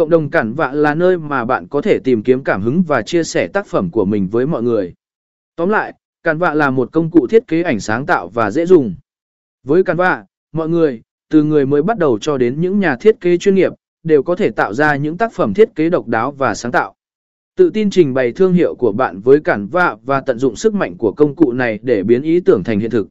Cộng đồng cản vạ là nơi mà bạn có thể tìm kiếm cảm hứng và chia sẻ tác phẩm của mình với mọi người. Tóm lại, cản vạ là một công cụ thiết kế ảnh sáng tạo và dễ dùng. Với cản vạ, mọi người, từ người mới bắt đầu cho đến những nhà thiết kế chuyên nghiệp, đều có thể tạo ra những tác phẩm thiết kế độc đáo và sáng tạo. Tự tin trình bày thương hiệu của bạn với cản vạ và tận dụng sức mạnh của công cụ này để biến ý tưởng thành hiện thực.